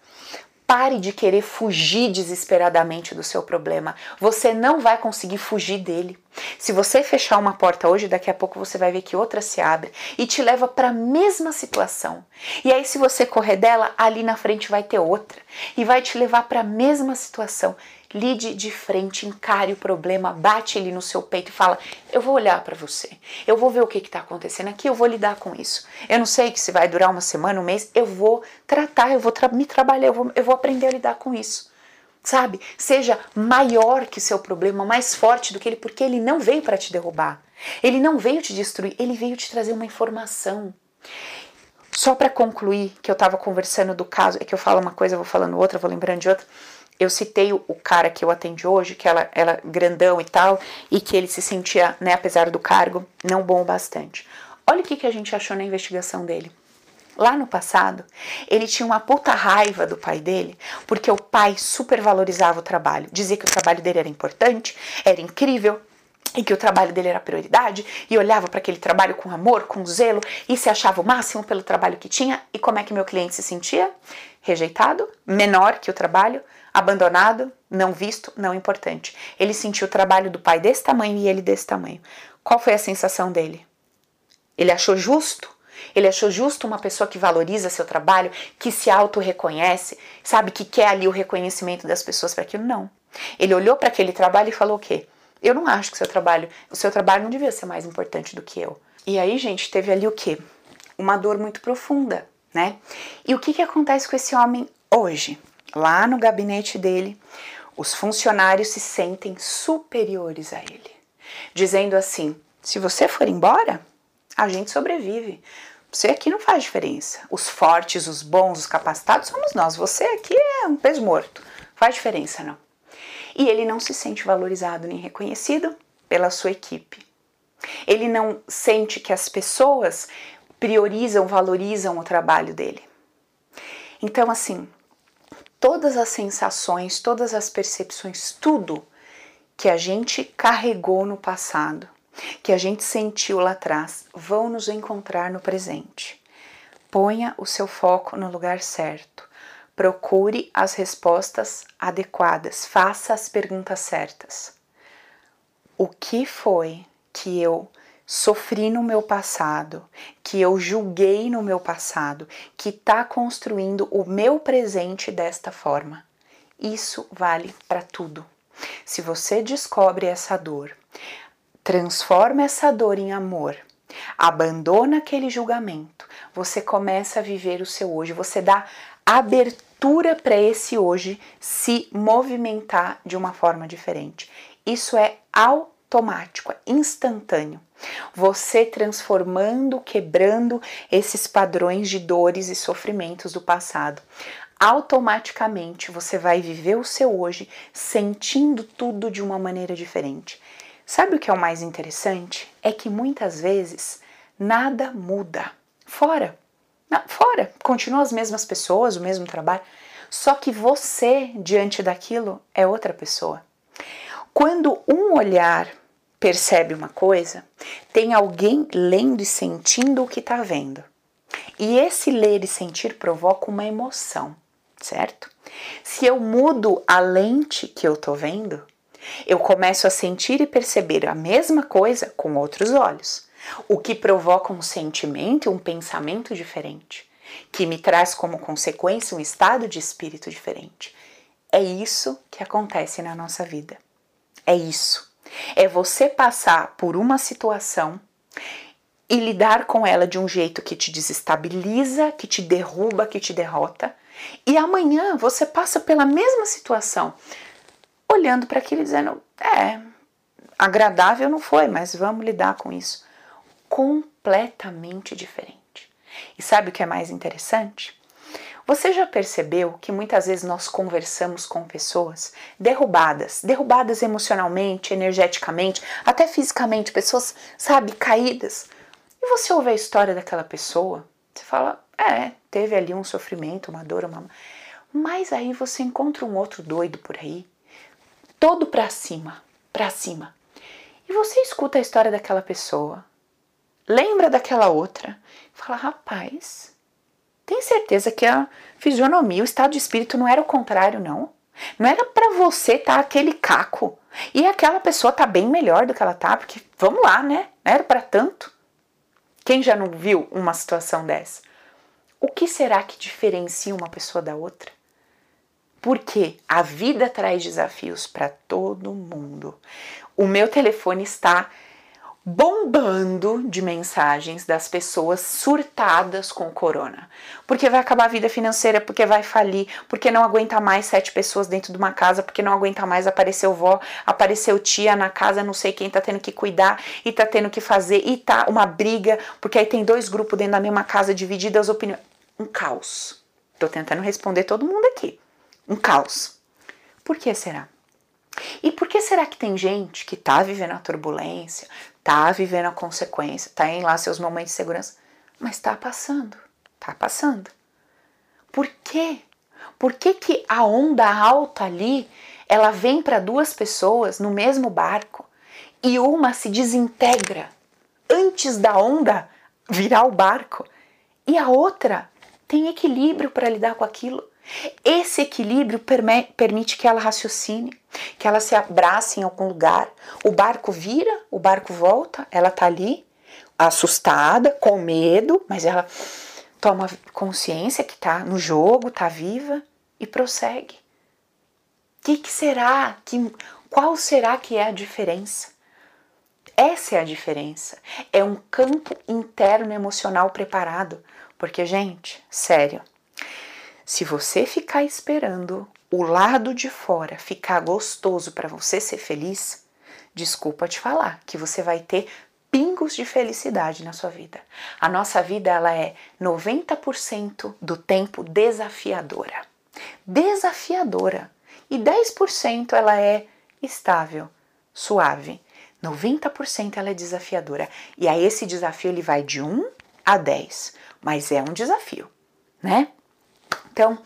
Pare de querer fugir desesperadamente do seu problema. Você não vai conseguir fugir dele. Se você fechar uma porta hoje, daqui a pouco você vai ver que outra se abre e te leva para a mesma situação. E aí, se você correr dela, ali na frente vai ter outra e vai te levar para a mesma situação. Lide de frente, encare o problema, bate ele no seu peito e fala: Eu vou olhar para você, eu vou ver o que está acontecendo aqui, eu vou lidar com isso. Eu não sei que se vai durar uma semana, um mês, eu vou tratar, eu vou tra me trabalhar, eu vou, eu vou aprender a lidar com isso. Sabe? Seja maior que seu problema, mais forte do que ele, porque ele não veio para te derrubar, ele não veio te destruir, ele veio te trazer uma informação. Só para concluir, que eu estava conversando do caso, é que eu falo uma coisa, vou falando outra, vou lembrando de outra eu citei o, cara que eu atendi hoje, que ela era grandão e tal, e que ele se sentia, né, apesar do cargo, não bom o bastante. Olha o que, que a gente achou na investigação dele. Lá no passado, ele tinha uma puta raiva do pai dele, porque o pai supervalorizava o trabalho, dizia que o trabalho dele era importante, era incrível, e que o trabalho dele era prioridade, e olhava para aquele trabalho com amor, com zelo, e se achava o máximo pelo trabalho que tinha. E como é que meu cliente se sentia? Rejeitado, menor que o trabalho, abandonado, não visto, não importante. Ele sentiu o trabalho do pai desse tamanho e ele desse tamanho. Qual foi a sensação dele? Ele achou justo? Ele achou justo uma pessoa que valoriza seu trabalho, que se auto-reconhece, sabe, que quer ali o reconhecimento das pessoas para aquilo? Não. Ele olhou para aquele trabalho e falou o quê? Eu não acho que seu trabalho, o seu trabalho não devia ser mais importante do que eu. E aí, gente, teve ali o quê? Uma dor muito profunda, né? E o que, que acontece com esse homem hoje? Lá no gabinete dele, os funcionários se sentem superiores a ele, dizendo assim: se você for embora, a gente sobrevive. Você aqui não faz diferença. Os fortes, os bons, os capacitados somos nós. Você aqui é um peso morto. Faz diferença, não. E ele não se sente valorizado nem reconhecido pela sua equipe. Ele não sente que as pessoas priorizam, valorizam o trabalho dele. Então, assim, todas as sensações, todas as percepções, tudo que a gente carregou no passado, que a gente sentiu lá atrás, vão nos encontrar no presente. Ponha o seu foco no lugar certo. Procure as respostas adequadas, faça as perguntas certas. O que foi que eu sofri no meu passado, que eu julguei no meu passado, que está construindo o meu presente desta forma? Isso vale para tudo. Se você descobre essa dor, transforma essa dor em amor, abandona aquele julgamento, você começa a viver o seu hoje, você dá abertura para esse hoje se movimentar de uma forma diferente. Isso é automático, é instantâneo. Você transformando, quebrando esses padrões de dores e sofrimentos do passado. Automaticamente você vai viver o seu hoje sentindo tudo de uma maneira diferente. Sabe o que é o mais interessante? É que muitas vezes nada muda. Fora. Fora. Continuam as mesmas pessoas, o mesmo trabalho. Só que você, diante daquilo, é outra pessoa. Quando um olhar percebe uma coisa, tem alguém lendo e sentindo o que está vendo. E esse ler e sentir provoca uma emoção, certo? Se eu mudo a lente que eu estou vendo, eu começo a sentir e perceber a mesma coisa com outros olhos, o que provoca um sentimento e um pensamento diferente, que me traz como consequência um estado de espírito diferente. É isso que acontece na nossa vida. É isso. É você passar por uma situação e lidar com ela de um jeito que te desestabiliza, que te derruba, que te derrota, e amanhã você passa pela mesma situação olhando para aquilo e dizendo: é, agradável não foi, mas vamos lidar com isso. Completamente diferente. E sabe o que é mais interessante? Você já percebeu que muitas vezes nós conversamos com pessoas derrubadas, derrubadas emocionalmente, energeticamente, até fisicamente, pessoas, sabe, caídas. E você ouve a história daquela pessoa, você fala, é, teve ali um sofrimento, uma dor, uma. Mas aí você encontra um outro doido por aí todo para cima, para cima. E você escuta a história daquela pessoa, lembra daquela outra, e fala: rapaz, tem certeza que a fisionomia, o estado de espírito não era o contrário, não? Não era para você estar tá aquele caco e aquela pessoa tá bem melhor do que ela tá, porque vamos lá, né? Não era para tanto. Quem já não viu uma situação dessa? O que será que diferencia uma pessoa da outra? Porque a vida traz desafios para todo mundo. O meu telefone está bombando de mensagens das pessoas surtadas com corona. Porque vai acabar a vida financeira, porque vai falir, porque não aguenta mais sete pessoas dentro de uma casa, porque não aguenta mais apareceu vó, apareceu tia na casa, não sei quem tá tendo que cuidar e tá tendo que fazer e tá uma briga, porque aí tem dois grupos dentro da mesma casa divididas as opiniões. Um caos. Tô tentando responder todo mundo aqui um caos. Por que será? E por que será que tem gente que está vivendo a turbulência, está vivendo a consequência, está em lá seus momentos de segurança, mas está passando, está passando. Por quê? Por que, que a onda alta ali, ela vem para duas pessoas no mesmo barco e uma se desintegra antes da onda virar o barco e a outra tem equilíbrio para lidar com aquilo? Esse equilíbrio permite que ela raciocine, que ela se abrace em algum lugar. O barco vira, o barco volta, ela tá ali, assustada, com medo, mas ela toma consciência que tá no jogo, tá viva e prossegue. O que, que será? Que, qual será que é a diferença? Essa é a diferença. É um campo interno emocional preparado. Porque, gente, sério, se você ficar esperando o lado de fora ficar gostoso para você ser feliz, desculpa te falar que você vai ter pingos de felicidade na sua vida. A nossa vida ela é 90% do tempo desafiadora. Desafiadora. e 10% ela é estável, suave. 90% ela é desafiadora. E aí esse desafio ele vai de 1 a 10, mas é um desafio, né? Então,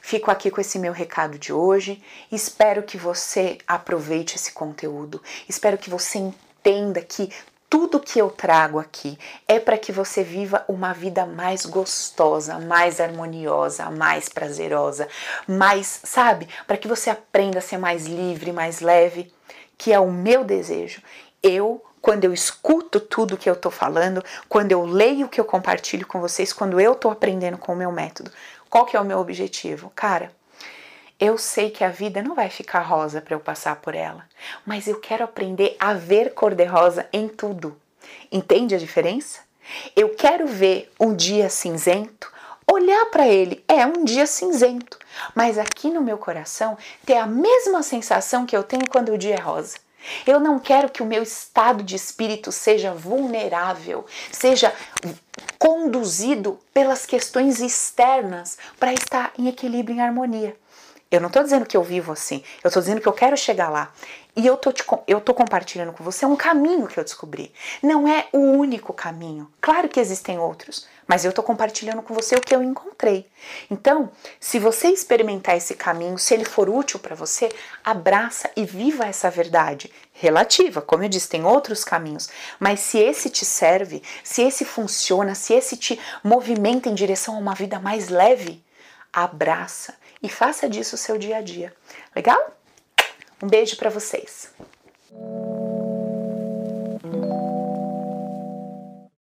fico aqui com esse meu recado de hoje. Espero que você aproveite esse conteúdo. Espero que você entenda que tudo que eu trago aqui é para que você viva uma vida mais gostosa, mais harmoniosa, mais prazerosa, mais, sabe? Para que você aprenda a ser mais livre, mais leve, que é o meu desejo. Eu, quando eu escuto tudo que eu tô falando, quando eu leio o que eu compartilho com vocês, quando eu tô aprendendo com o meu método, qual que é o meu objetivo? Cara, eu sei que a vida não vai ficar rosa para eu passar por ela, mas eu quero aprender a ver cor-de-rosa em tudo. Entende a diferença? Eu quero ver um dia cinzento, olhar para ele, é um dia cinzento, mas aqui no meu coração ter a mesma sensação que eu tenho quando o dia é rosa. Eu não quero que o meu estado de espírito seja vulnerável, seja conduzido pelas questões externas para estar em equilíbrio, em harmonia. Eu não estou dizendo que eu vivo assim, eu estou dizendo que eu quero chegar lá. E eu tô, te, eu tô compartilhando com você um caminho que eu descobri. Não é o único caminho. Claro que existem outros, mas eu tô compartilhando com você o que eu encontrei. Então, se você experimentar esse caminho, se ele for útil para você, abraça e viva essa verdade relativa. Como eu disse, tem outros caminhos, mas se esse te serve, se esse funciona, se esse te movimenta em direção a uma vida mais leve, abraça e faça disso o seu dia a dia. Legal? Um beijo para vocês.